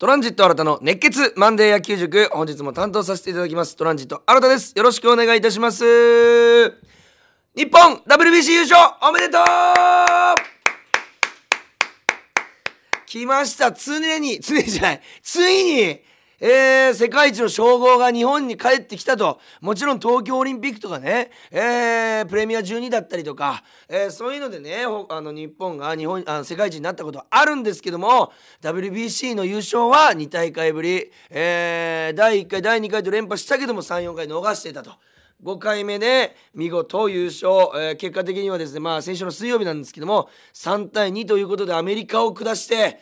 トランジット新たの熱血マンデー野球塾本日も担当させていただきます。トランジット新たです。よろしくお願いいたします。日本 WBC 優勝おめでとう。来ました。常に常じゃない。ついにえー、世界一の称号が日本に帰ってきたと。もちろん東京オリンピックとかね、えー、プレミア12だったりとか、えー、そういうのでね、あの日本が日本あの世界一になったことはあるんですけども、WBC の優勝は2大会ぶり、えー、第1回、第2回と連覇したけども3、4回逃していたと。5回目で見事優勝、えー、結果的にはですねまあ先週の水曜日なんですけども3対2ということでアメリカを下して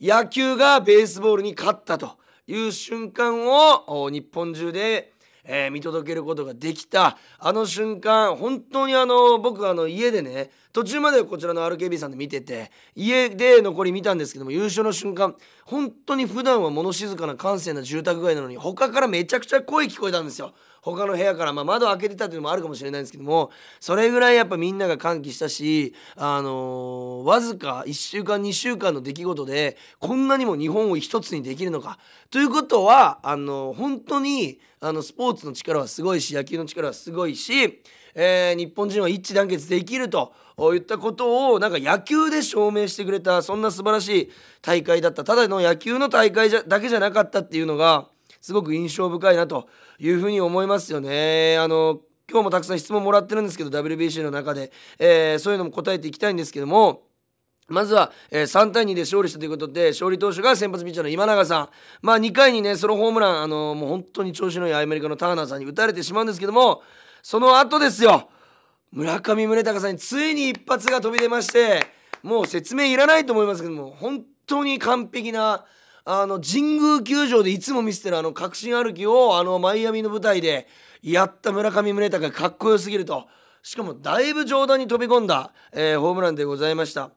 野球がベースボールに勝ったと。いう瞬間を日本中で、えー、見届けることができたあの瞬間本当にあの僕あの家でね途中までこちらの RKB さんで見てて家で残り見たんですけども優勝の瞬間本当に普段は物静かな閑静な住宅街なのに他からめちゃくちゃ声聞こえたんですよ。他の部屋から、まあ、窓開けてたっていうのもあるかもしれないんですけどもそれぐらいやっぱみんなが歓喜したし、あのー、わずか1週間2週間の出来事でこんなにも日本を一つにできるのかということはあのー、本当にあのスポーツの力はすごいし野球の力はすごいし、えー、日本人は一致団結できると。言ったことをなんか野球で証明してくれたそんな素晴らしい大会だったただの野球の大会じゃだけじゃなかったっていうのがすごく印象深いなというふうに思いますよね。あの今日もたくさん質問もらってるんですけど WBC の中で、えー、そういうのも答えていきたいんですけどもまずは、え、3対2で勝利したということで勝利投手が先発ピッチャーの今永さんまあ2回にねソロホームランあのもう本当に調子のいいアメリカのターナーさんに打たれてしまうんですけどもその後ですよ村上宗隆さんについに一発が飛び出ましてもう説明いらないと思いますけども本当に完璧なあの神宮球場でいつも見せてるあの確信歩きをあのマイアミの舞台でやった村上宗隆がかっこよすぎると。しかもだいぶ上段に飛び込んだ、えー、ホームランでございました。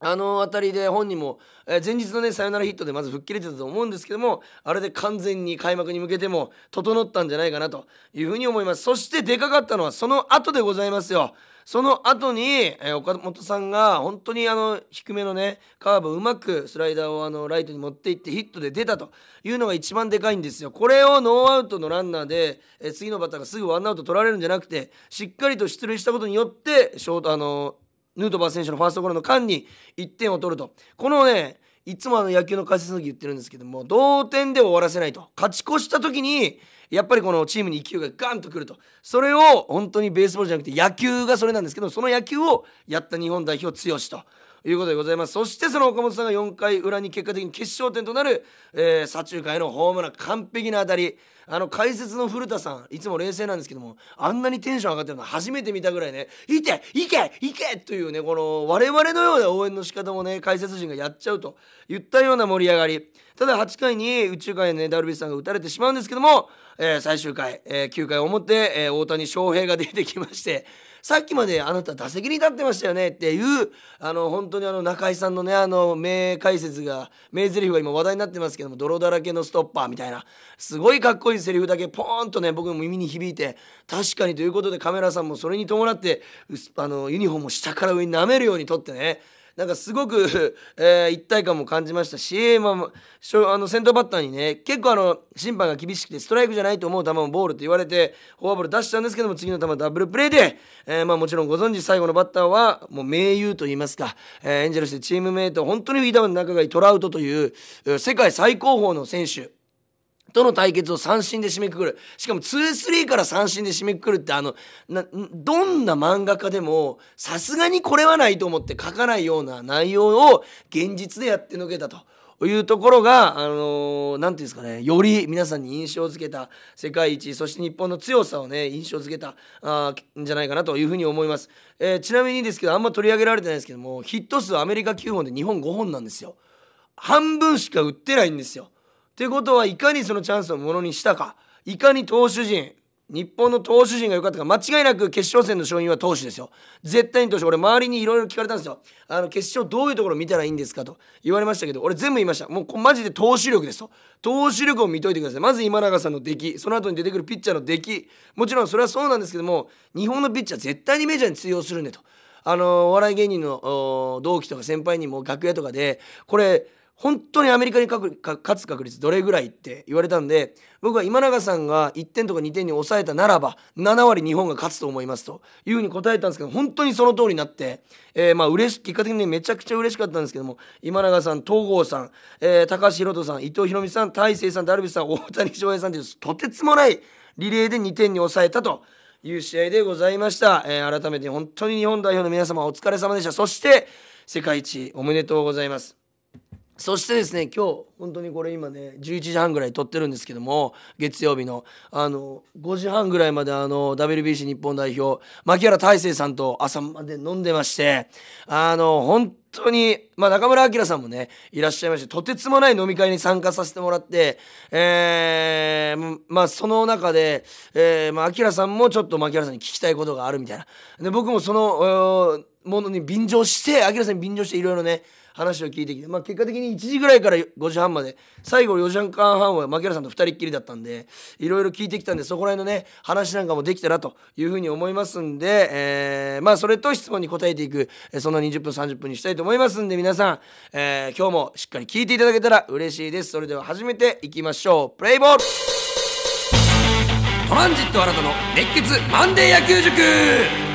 あの辺りで本人も、えー、前日のねサヨナラヒットでまず吹っ切れてたと思うんですけどもあれで完全に開幕に向けても整ったんじゃないかなというふうに思います。そしてでかかったのはその後でございますよ。その後に、えー、岡本さんが本当にあの低めのねカーブをうまくスライダーをあのライトに持っていってヒットで出たというのが一番でかいんですよ。これをノーアウトのランナーで、えー、次のバッターがすぐワンアウト取られるんじゃなくてしっかりと出塁したことによってショートあのヌートバー選手のファーストゴロの間に1点を取るとこのねいつもあの野球の解説の時言ってるんですけども同点で終わらせないと勝ち越した時にやっぱりこのチームに勢いがガンとくるとそれを本当にベースボールじゃなくて野球がそれなんですけどその野球をやった日本代表剛と。いうことでございますそしてその岡本さんが4回裏に結果的に決勝点となる、えー、左中間へのホームラン完璧な当たりあの解説の古田さんいつも冷静なんですけどもあんなにテンション上がってるの初めて見たぐらいね「いていけいけ!」というねこの我々のような応援の仕方もね解説陣がやっちゃうといったような盛り上がりただ8回に宇宙間へねダルビッシュさんが打たれてしまうんですけども、えー、最終回、えー、9回表、えー、大谷翔平が出てきましてさっきまであなた打席に立ってましたよねっていうあの本当にあの中居さんのねあの名解説が名台詞が今話題になってますけども泥だらけのストッパーみたいなすごいかっこいいセリフだけポーンとね僕の耳に響いて確かにということでカメラさんもそれに伴ってあのユニフォームを下から上に舐めるように撮ってねなんかすごく えー、一体感も感じましたし、まあ、あの先頭バッターにね結構あの審判が厳しくてストライクじゃないと思う球もボールと言われてフォアボール出したんですけども次の球ダブルプレーで、えー、まあ、もちろんご存知最後のバッターはもう盟友と言いますか、えー、エンジェルスでチームメイト本当にフィーダーの仲がいいトラウトという世界最高峰の選手。との対決を三振で締めくくるしかも2-3から三振で締めくくるってあのどんな漫画家でもさすがにこれはないと思って書かないような内容を現実でやってのけたと。いうところが、あのー、て言うんですかね、より皆さんに印象づけた世界一、そして日本の強さをね、印象づけたあんじゃないかなというふうに思います、えー、ちなみにですけど、あんま取り上げられてないですけども、ヒット数アメリカ9本で日本5本なんですよ。半分しか売ってないんですよ。ってことはいかにそのチャンスをものにしたか。いかに投手陣日本の投手陣が良かったか間違いなく決勝戦の勝因は投手ですよ。絶対に投手俺周りにいろいろ聞かれたんですよ。あの決勝どういうところ見たらいいんですかと。言われましたけど俺全部言いました。もうマジで投手力ですと。投手力を見といてください。まず今永さんの出来その後に出てくるピッチャーの出来。もちろんそれはそうなんですけども日本のピッチャー絶対にメジャーに通用するねと。あのお笑い芸人の同期とか先輩にも楽屋とかでこれ本当にアメリカに勝つ確率どれぐらいって言われたんで僕は今永さんが1点とか2点に抑えたならば7割日本が勝つと思いますというふうに答えたんですけど本当にその通りになって、えー、まあ嬉し結果的にめちゃくちゃ嬉しかったんですけども今永さん東郷さん、えー、高橋宏斗さん伊藤博美さん大勢さんダルビッシュさん大谷翔平さんというとてつもないリレーで2点に抑えたという試合でございました、えー、改めて本当に日本代表の皆様お疲れ様でした。そして世界一おめでとうございます。そしてですね今日本当にこれ今ね11時半ぐらい撮ってるんですけども月曜日のあの5時半ぐらいまであの WBC 日本代表牧原大成さんと朝まで飲んでましてあの本当に、まあ、中村晃さんもねいらっしゃいましてとてつもない飲み会に参加させてもらって、えー、まあその中で、えーまあ、晃さんもちょっと牧原さんに聞きたいことがあるみたいなで僕もそのものに便乗して晃さんに便乗していろいろね話を聞いてきて、まあ、結果的に1時ぐらいから5時半まで最後4時間半は牧原さんと2人っきりだったんでいろいろ聞いてきたんでそこら辺のね話なんかもできたらというふうに思いますんで、えー、まあそれと質問に答えていくそんな20分30分にしたいと思いますんで皆さん、えー、今日もしっかり聞いていただけたら嬉しいです。それでは始めていきましょう。プレイボール。トランジット新たの熱血マンデー野球塾。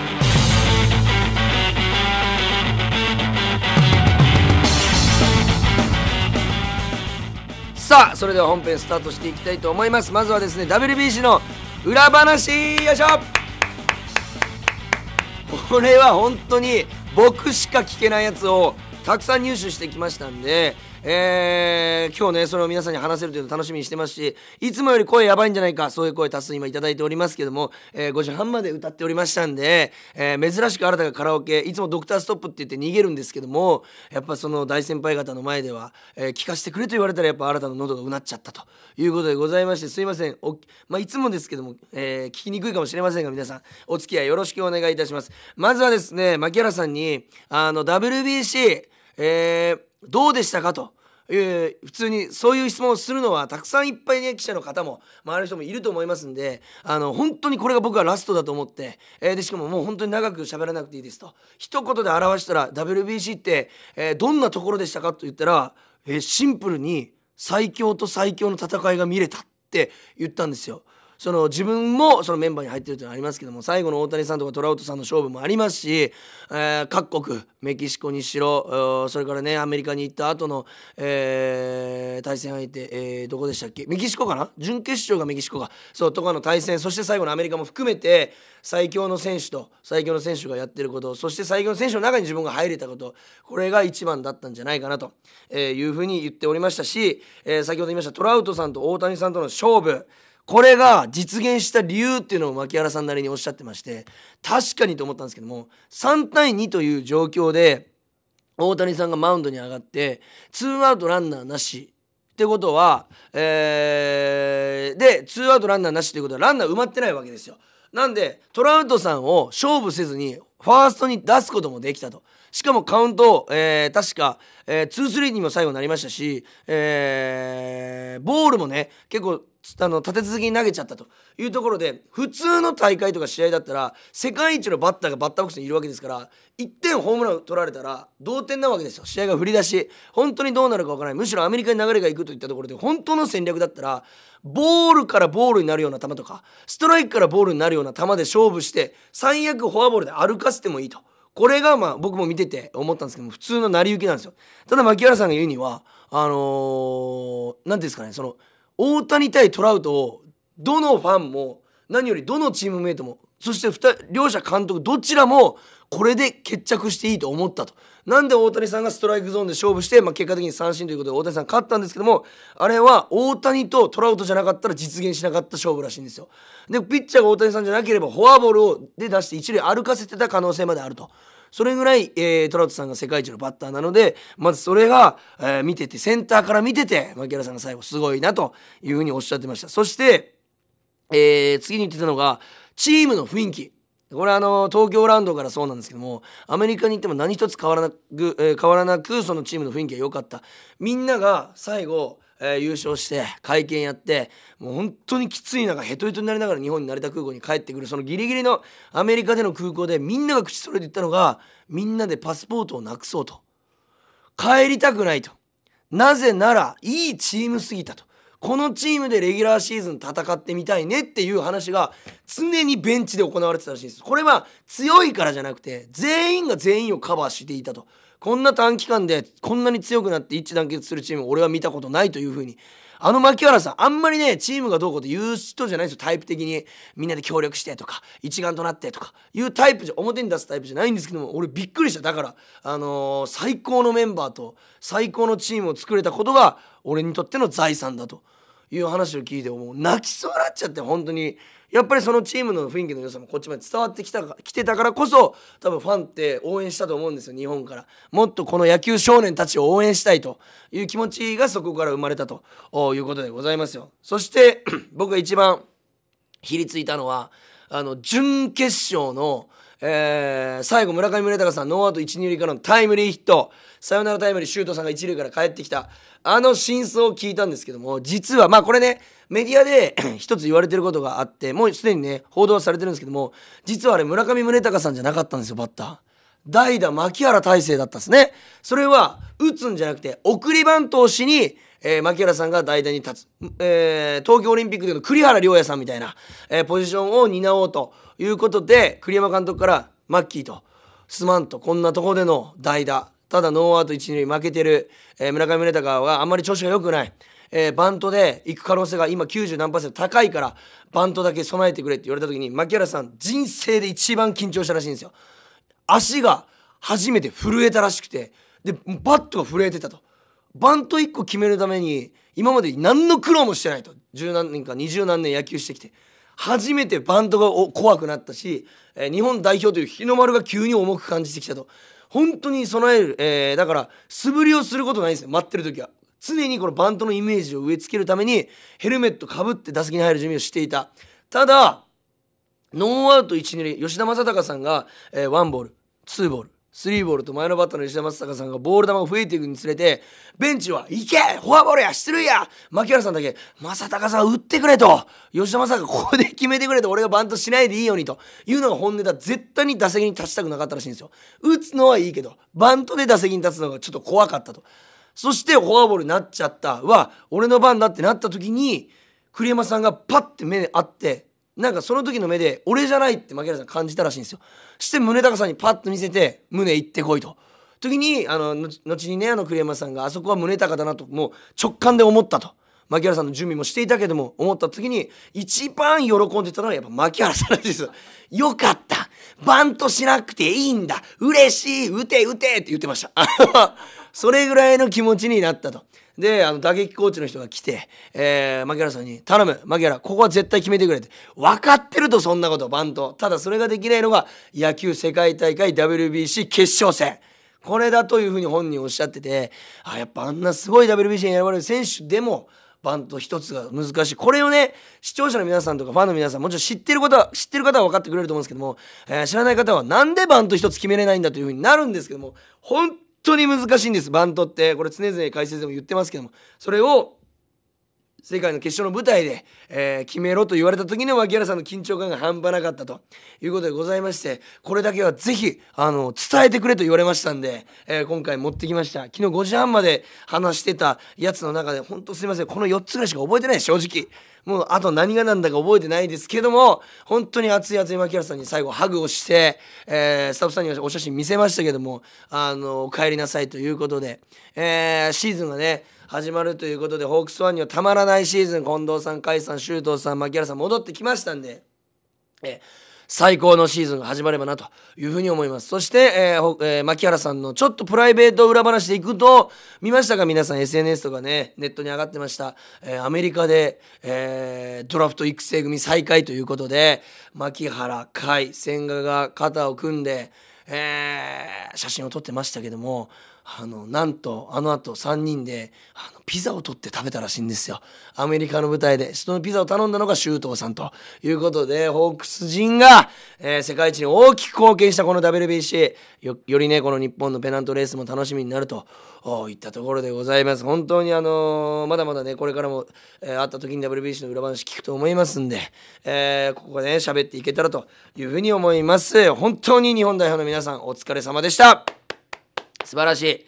さあそれでは本編スタートしていきたいと思います。まずはですね WBC の裏話よいしょ。これは本当に僕しか聞けないやつをたくさん入手してきましたんでえー、今日ねそれを皆さんに話せるというのを楽しみにしてますしいつもより声やばいんじゃないかそういう声多数今頂いておりますけども、えー、5時半まで歌っておりましたんで、えー、珍しく新たがカラオケいつもドクターストップって言って逃げるんですけどもやっぱその大先輩方の前では、え、聞かせてくれと言われたらやっぱ新たの喉がうなっちゃったということでございましてすいません。お、まあ、いつもですけども、え、聞きにくいかもしれませんが皆さんお付き合いよろしくお願いいたします。まずはですね牧原さんにあの WBC えー、どうでしたかと？えー、普通にそういう質問をするのはたくさんいっぱいね記者の方も周りの人もいると思いますんであの本当にこれが僕はラストだと思って、えー、でしかももう本当に長く喋らなくていいですと一言で表したら WBC って、えー、どんなところでしたかと言ったら、えシンプルに最強と最強の戦いが見れたって言ったんですよ。その自分もそのメンバーに入ってるというのはありますけども最後の大谷さんとかトラウトさんの勝負もありますし、えー、各国メキシコにしろそれからねアメリカに行った後の、えー、対戦相手、えー、どこでしたっけ？メキシコかな？準決勝がメキシコか。そうとかの対戦そして最後のアメリカも含めて最強の選手と最強の選手がやってることそして最強の選手の中に自分が入れたことこれが一番だったんじゃないかなとえいうふうに言っておりましたし、え、先ほど言いましたトラウトさんと大谷さんとの勝負。これが実現した理由っていうのを牧原さんなりにおっしゃってまして確かにと思ったんですけども3対2という状況で大谷さんがマウンドに上がってツーアウトランナーなしってことは、えー、でツーアウトランナーなしということはランナー埋まってないわけですよ。なんでトラウトさんを勝負せずにファーストに出すこともできたと。しかもカウント、えー、確か、えー、2-3にも最後なりましたし、えー、ボールもね結構あの立て続けに投げちゃったというところで普通の大会とか試合だったら世界一のバッターがバッターボックスにいるわけですから1点ホームラン取られたら同点なわけですよ試合が振り出し本当にどうなるか分からないむしろアメリカに流れがいくといったところで本当の戦略だったらボールからボールになるような球とかストライクからボールになるような球で勝負して最悪フォアボールで歩かせてもいいと。これがまあ僕も見てて思ったんですけど普通の成り行きなんですよ。ただ牧原さんが言うにはあのー、何ていうんですかねその大谷対トラウトをどのファンも何よりどのチームメイトもそして両者監督どちらもこれで決着していいと思ったと。なんで大谷さんがストライクゾーンで勝負して、まあ、結果的に三振ということで大谷さん勝ったんですけどもあれは大谷とトラウトじゃなかったら実現しなかった勝負らしいんですよ。でピッチャーが大谷さんじゃなければフォアボールをで出して一塁歩かせてた可能性まであると。それぐらい、えー、トラウトさんが世界一のバッターなのでまずそれが、えー、見ててセンターから見てて牧原さんが最後すごいなというふうにおっしゃってました。そして、えー、次に言ってたのがチームの雰囲気。これはあの東京ラウンドからそうなんですけどもアメリカに行っても何一つ変わらなく、えー、変わらなくそのチームの雰囲気が良かった。みんなが最後えー、優勝して会見やってもう本当にきつい中ヘトヘトになりながら日本に成田空港に帰ってくるそのギリギリのアメリカでの空港でみんなが口それで言ったのがみんなでパスポートをなくそうと。帰りたくないと。なぜならいいチームすぎたと。このチームでレギュラーシーズン戦ってみたいねっていう話が常にベンチで行われてたらしいんです。これは強いからじゃなくて全員が全員をカバーしていたと。こんな短期間でこんなに強くなって一致団結するチーム俺は見たことないというふうに。あの牧原さんあんまりねチームがどうこうと言う人じゃないですよ。タイプ的にみんなで協力してとか一丸となってとかいうタイプじゃ表に出すタイプじゃないんですけども俺びっくりした。だからあのー、最高のメンバーと最高のチームを作れたことが俺にとっての財産だと。いう話を聞いてもう泣きそうになっちゃって本当に。やっぱりそのチームの雰囲気の良さもこっちまで伝わってきた来てたからこそ多分ファンって応援したと思うんですよ日本から。もっとこの野球少年たちを応援したいという気持ちがそこから生まれたということでございますよ。そして 僕が一番ひりついたのはあの準決勝のえー、最後村上宗隆さんノーアウト1、2塁からのタイムリーヒットサヨナラタイムリーシュートさんが1塁から帰ってきたあの真相を聞いたんですけども実はまあこれねメディアで 一つ言われてることがあってもうすでにね報道されてるんですけども実はあれ村上宗隆さんじゃなかったんですよバッター。代打牧原大成だったんですね。それは打つんじゃなくて送りバントをしにえー、牧原さんが代打に立つ、えー、東京オリンピックでの栗原良也さんみたいな、えー、ポジションを担おうということで栗山監督からマッキーとすまんとこんなとこでの代打ただノーアウト1、2塁負けてる、えー、村上宗隆はあんまり調子が良くない。えー、バントで行く可能性が今90何パーセント高いからバントだけ備えてくれって言われた時に牧原さん人生で一番緊張したらしいんですよ。足が初めて震えたらしくてでバットが震えてたと。バント1個決めるために今まで何の苦労もしてないと。十何年か二十何年野球してきて。初めてバントが怖くなったし、えー、日本代表という日の丸が急に重く感じてきたと。本当に備える、えー、だから素振りをすることないんですよ。待ってる時は。常にこのバントのイメージを植え付けるためにヘルメットかぶって打席に入る準備をしていた。ただノーアウト1、2塁吉田正尚さんが、えー、1ボール2ボール。スリーボールと前のバッターの吉田正尚さんがボール球が増えていくにつれてベンチは「行けフォアボールや出塁や!」牧原さんだけ「正尚さん打ってくれ」と。吉田正尚ここで決めてくれと。俺がバントしないでいいようにと。いうのが本音だ。絶対に打席に立ちたくなかったらしいんですよ。打つのはいいけどバントで打席に立つのがちょっと怖かったと。そしてフォアボールになっちゃった。は俺の番だってなった時に栗山さんがパッて目にあってなんかその時の目で俺じゃないって牧原さん感じたらしいんですよ。して宗隆さんにパッと見せて胸行ってこいと。時にあの後にねあの栗山さんがあそこは宗隆だなともう直感で思ったと。牧原さんの準備もしていたけども思った時に一番喜んでたのはやっぱ牧原さんらしいですよかった。バントしなくていいんだ。嬉しい。打て打てって言ってました。それぐらいの気持ちになったと。で、あの、打撃コーチの人が来て、えー、牧原さんに、頼む、牧原、ここは絶対決めてくれって。分かってると、そんなこと、バント。ただ、それができないのが、野球世界大会 WBC 決勝戦。これだというふうに本人おっしゃってて、あ、やっぱあんなすごい WBC に選ばれる選手でも、バント一つが難しい。これをね、視聴者の皆さんとかファンの皆さん、もちろん知ってることは、知ってる方は分かってくれると思うんですけども、えー、知らない方はなんでバント一つ決めれないんだというふうになるんですけども、本当に難しいんです。バントって。これ常々解説でも言ってますけども。それを世界の決勝の舞台で、えー、決めろと言われた時の脇原さんの緊張感が半端なかったと。いうことでございましてこれだけはぜひあの伝えてくれと言われましたんで、えー、今回持ってきました。昨日5時半まで話してたやつの中で本当すいません。この4つぐらいしか覚えてない。正直。もうあと何が何だか覚えてないですけども本当に熱い熱い牧原さんに最後ハグをして、えー、スタッフさんにお写真見せましたけどもあのお帰りなさいということで、えー、シーズンがね始まるということでホークスワンにはたまらないシーズン近藤さん甲斐さん周東さん牧原さん戻ってきましたんで。えー最高のシーズンが始まればなというふうに思います。そして、えーえー、牧原さんのちょっとプライベート裏話でいくと見ましたか？皆さん SNS とかねネットに上がってました、えー、アメリカで、えー、ドラフト育成組再開ということで牧原甲斐千賀が肩を組んで、えー、写真を撮ってましたけどもあのなんとあのあと3人であのピザを取って食べたらしいんですよ。アメリカの舞台で人のピザを頼んだのが周東さんと。いうことでホークス人が、えー、世界一に大きく貢献したこの WBC よよりねこの日本のペナントレースも楽しみになると。いったところでございます。本当にあのー、まだまだねこれからも、えー、会った時に WBC の裏話聞くと思いますんで、えー、ここでね喋っていけたらというふうに思います。本当に日本代表の皆さんお疲れ様でした。素晴らしい。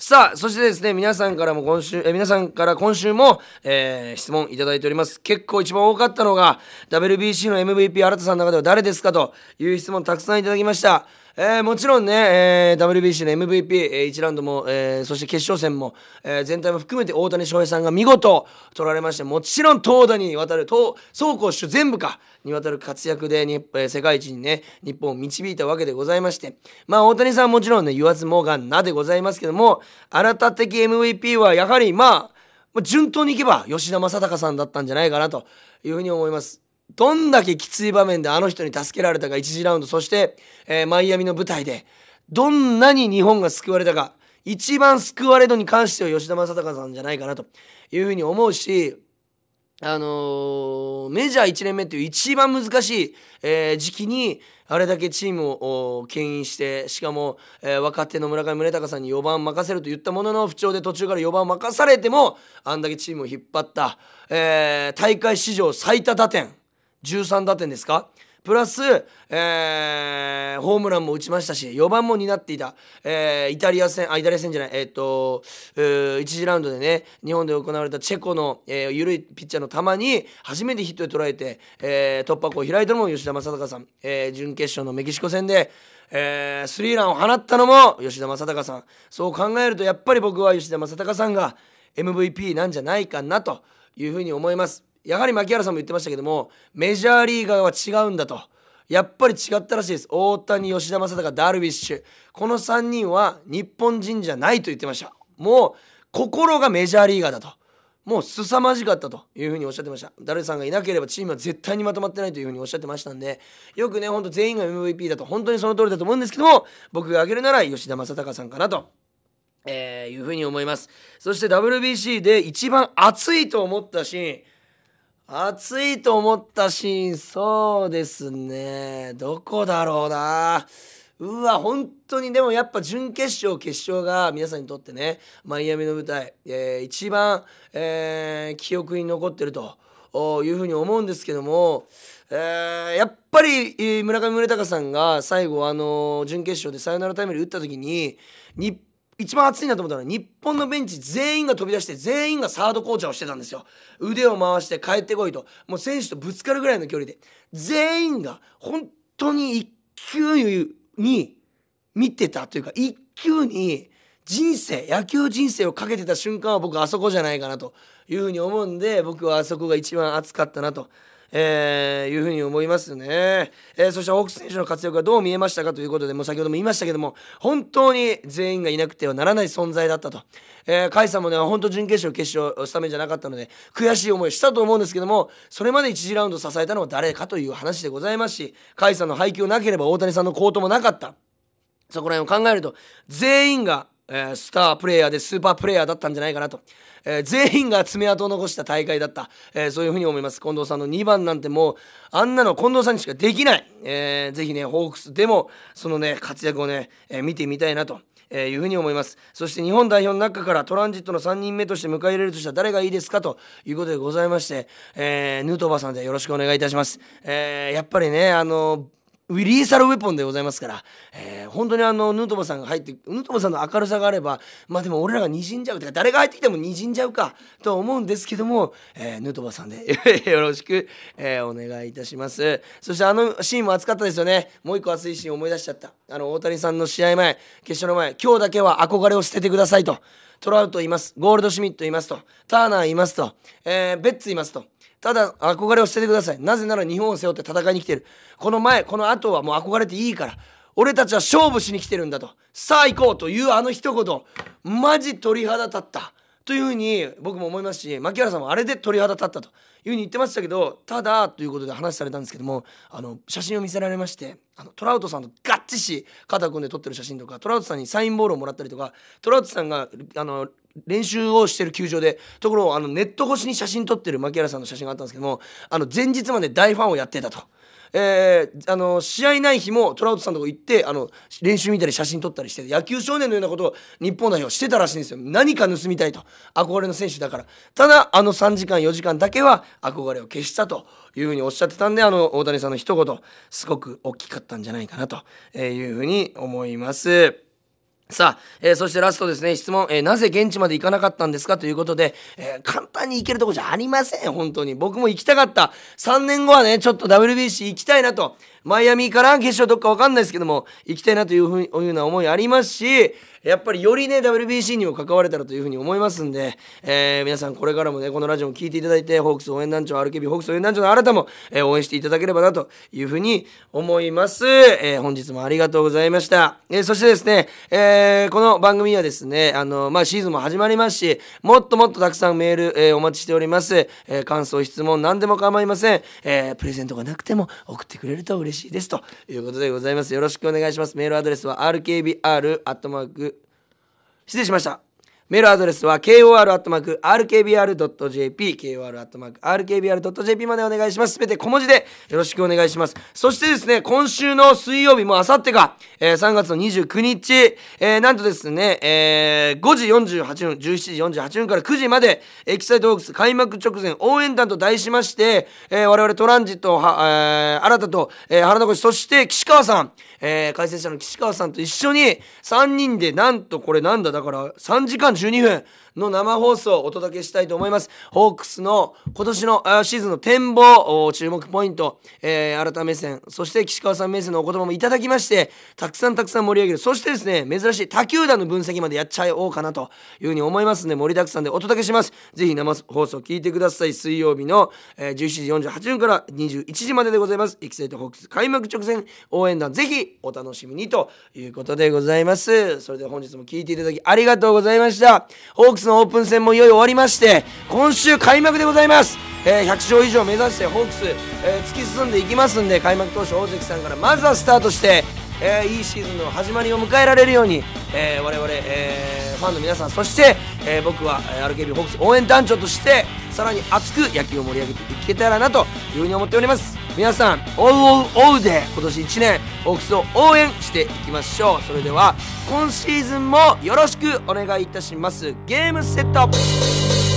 さあそしてですね皆さんからも今週え皆さんから今週も、えー質問いただいております。結構一番多かったのが WBC の MVP 新田さんの中では誰ですかという質問たくさんいただきました。えーもちろんね、えー WBC の MVP、え1ラウンドも、えーそして決勝戦も、えー全体も含めて大谷翔平さんが見事取られましてもちろん投打にわたる投走攻守全部かにわたる活躍でに、えー世界一にね日本を導いたわけでございましてまあ大谷さんもちろんね言わずもがなでございますけども新た的 MVP はやはりまあまあ順当にいけば吉田正尚さんだったんじゃないかなというふうに思います。どんだけきつい場面であの人に助けられたか1次ラウンド。そして、えーマイアミの舞台でどんなに日本が救われたか一番救われ度に関しては吉田正尚さんじゃないかなというふうに思うしあのーメジャー1年目っていう一番難しい、えー時期にあれだけチームを牽引してしかも、えー若手の村上宗隆さんに4番任せると言ったものの不調で途中から4番任されてもあんだけチームを引っ張った、えー大会史上最多打点。13打点ですか？プラス、えーホームランも打ちましたし4番も担っていた、えーイタリア戦あイタリア戦じゃないえーっと1次ラウンドでね日本で行われたチェコの、えー緩いピッチャーの球に初めてヒットで捉えて、えー突破口を開いたのも吉田正尚さん、えー準決勝のメキシコ戦で、えースリーランを放ったのも吉田正尚さん。そう考えるとやっぱり僕は吉田正尚さんが MVP なんじゃないかなというふうに思います。やはり牧原さんも言ってましたけどもメジャーリーガーは違うんだと。やっぱり違ったらしいです。大谷吉田正尚ダルビッシュ。この3人は日本人じゃないと言ってました。もう心がメジャーリーガーだと。もう凄まじかったというふうにおっしゃってました。ダルさんがいなければチームは絶対にまとまってないというふうにおっしゃってましたんでよくねほんと全員が MVP だと本当にその通りだと思うんですけども僕が挙げるなら吉田正尚さんかなと。えーいうふうに思います。そして WBC で一番熱いと思ったシーン。熱いと思ったシーンそうですね。どこだろうな。うわ本当にでもやっぱ準決勝決勝が皆さんにとってねマイアミの舞台、えー一番、えー記憶に残ってるというふうに思うんですけども、えーやっぱり村上宗隆さんが最後あの準決勝でサヨナラタイムリー打った時に日一番熱いなと思ったのは日本のベンチ全員が飛び出して全員がサードコーチャーをしてたんですよ。腕を回して帰ってこいと。もう選手とぶつかるぐらいの距離で。全員が本当に一球に見てたというか一球に人生野球人生をかけてた瞬間は僕あそこじゃないかなというふうに思うんで僕はあそこが一番熱かったなと。えーいうふうに思いますね、えーそしてホークス選手の活躍がどう見えましたかということでもう先ほども言いましたけども本当に全員がいなくてはならない存在だったと、えー、甲斐さんもね本当準決勝決勝スタメンじゃなかったので悔しい思いをしたと思うんですけどもそれまで1次ラウンド支えたのは誰かという話でございますし甲斐さんの配球なければ大谷さんの好投もなかった。そこら辺を考えると全員が、えースタープレイヤーでスーパープレイヤーだったんじゃないかなと、えー全員が爪痕を残した大会だった、えーそういうふうに思います。近藤さんの2番なんてもうあんなの近藤さんにしかできない、えーぜひねホークスでもそのね活躍をね、え見てみたいなと。えいうふうに思います。そして日本代表の中からトランジットの3人目として迎え入れるとしたら誰がいいですかということでございまして、えーヌートバーさんでよろしくお願いいたします、えやっぱりねあのウィリーサルウェポンでございますから、えー本当にあのヌートバーさんが入ってヌートバーさんの明るさがあればまあでも俺らが滲んじゃうとか誰が入ってきても滲んじゃうかと思うんですけども、えーヌートバーさんで よろしく、えーお願いいたします。そしてあのシーンも熱かったですよね。もう一個熱いシーン思い出しちゃった。あの大谷さんの試合前決勝の前今日だけは憧れを捨ててくださいと。トラウトいます。ゴールドシュミットいますと。ターナーいますと、えーベッツいますと。ただ憧れを捨ててください。なぜなら日本を背負って戦いに来てる。この前この後はもう憧れていいから。俺たちは勝負しに来てるんだと。さあ行こうというあの一言。マジ鳥肌立った。というふうに僕も思いますし牧原さんもあれで鳥肌立ったと。いうふうに言ってましたけどただということで話されたんですけどもあの写真を見せられましてあのトラウトさんとガッチし肩組んで撮ってる写真とかトラウトさんにサインボールをもらったりとかトラウトさんがあの練習をしてる球場でところをあのネット越しに写真撮ってる牧原さんの写真があったんですけどもあの前日まで大ファンをやってたと。えーあの試合ない日もトラウトさんのとこ行ってあの練習見たり写真撮ったりして野球少年のようなことを日本代表してたらしいんですよ。何か盗みたいと。憧れの選手だから。ただあの3時間4時間だけは憧れを消したというふうにおっしゃってたんであの大谷さんの一言すごく大きかったんじゃないかなというふうに思います。さあ、えー、そしてラストですね、質問、えー、なぜ現地まで行かなかったんですか？ということで、えー、簡単に行けるとこじゃありません、本当に。僕も行きたかった。3年後はね、ちょっと WBC 行きたいなと。マイアミから決勝どっかわかんないですけども、行きたいなというふうな思いありますし、やっぱりよりね WBC にも関われたらというふうに思いますんで、えー、皆さんこれからもねこのラジオも聞いていただいてホークス応援団長 RKB ホークス応援団長の新たも、えー、応援していただければなというふうに思います、えー、本日もありがとうございました、えー、そしてですね、えー、この番組はですねあの、まあ、シーズンも始まりますしもっともっとたくさんメール、えー、お待ちしております、えー、感想質問何でも構いません、えー、プレゼントがなくても送ってくれると嬉しいですということでございます。よろしくお願いします。メールアドレスは RKBR 失礼しました。メールアドレスは kor.rkbr.jp kor.rkbr.jp までお願いします。すべて小文字でよろしくお願いします。そしてですね、今週の水曜日もあさってか、えー、3月の29日、えー、なんとですね、えー、5時48分、17時48分から9時まで、エキサイトホークス開幕直前応援団と題しまして、えー、我々トランジット、はえー、新たと、えー、原田越、そして岸川さん、えー、解説者の岸川さんと一緒に3人でなんとこれなんだだから3時間12分。の生放送をお届けしたいと思います。ホークスの今年のシーズンの展望、注目ポイント、えー、新た目線、そして岸川さん目線のお言葉もいただきまして、たくさんたくさん盛り上げる。そしてですね、珍しい他球団の分析までやっちゃおうかなというふうに思いますので、盛りだくさんでお届けします。ぜひ生放送聞いてください。水曜日の、えー、17時48分から21時まででございます。エキサイトホークス開幕直前応援団、ぜひお楽しみにということでございます。それでは本日も聞いていただきありがとうございました。ホークスのオープン戦もいよいよ終わりまして今週開幕でございます、えー、100勝以上目指してホークス、えー、突き進んでいきますんで開幕投手大関さんからまずはスタートして、えー、いいシーズンの始まりを迎えられるように、えー、我々、えー、ファンの皆さんそして、えー、僕は RKB ホークス応援団長としてさらに熱く野球を盛り上げていけたらなというふうに思っております。皆さんおうおうおうで今年1年ホークスを応援していきましょう。それでは今シーズンもよろしくお願いいたします。ゲームセット。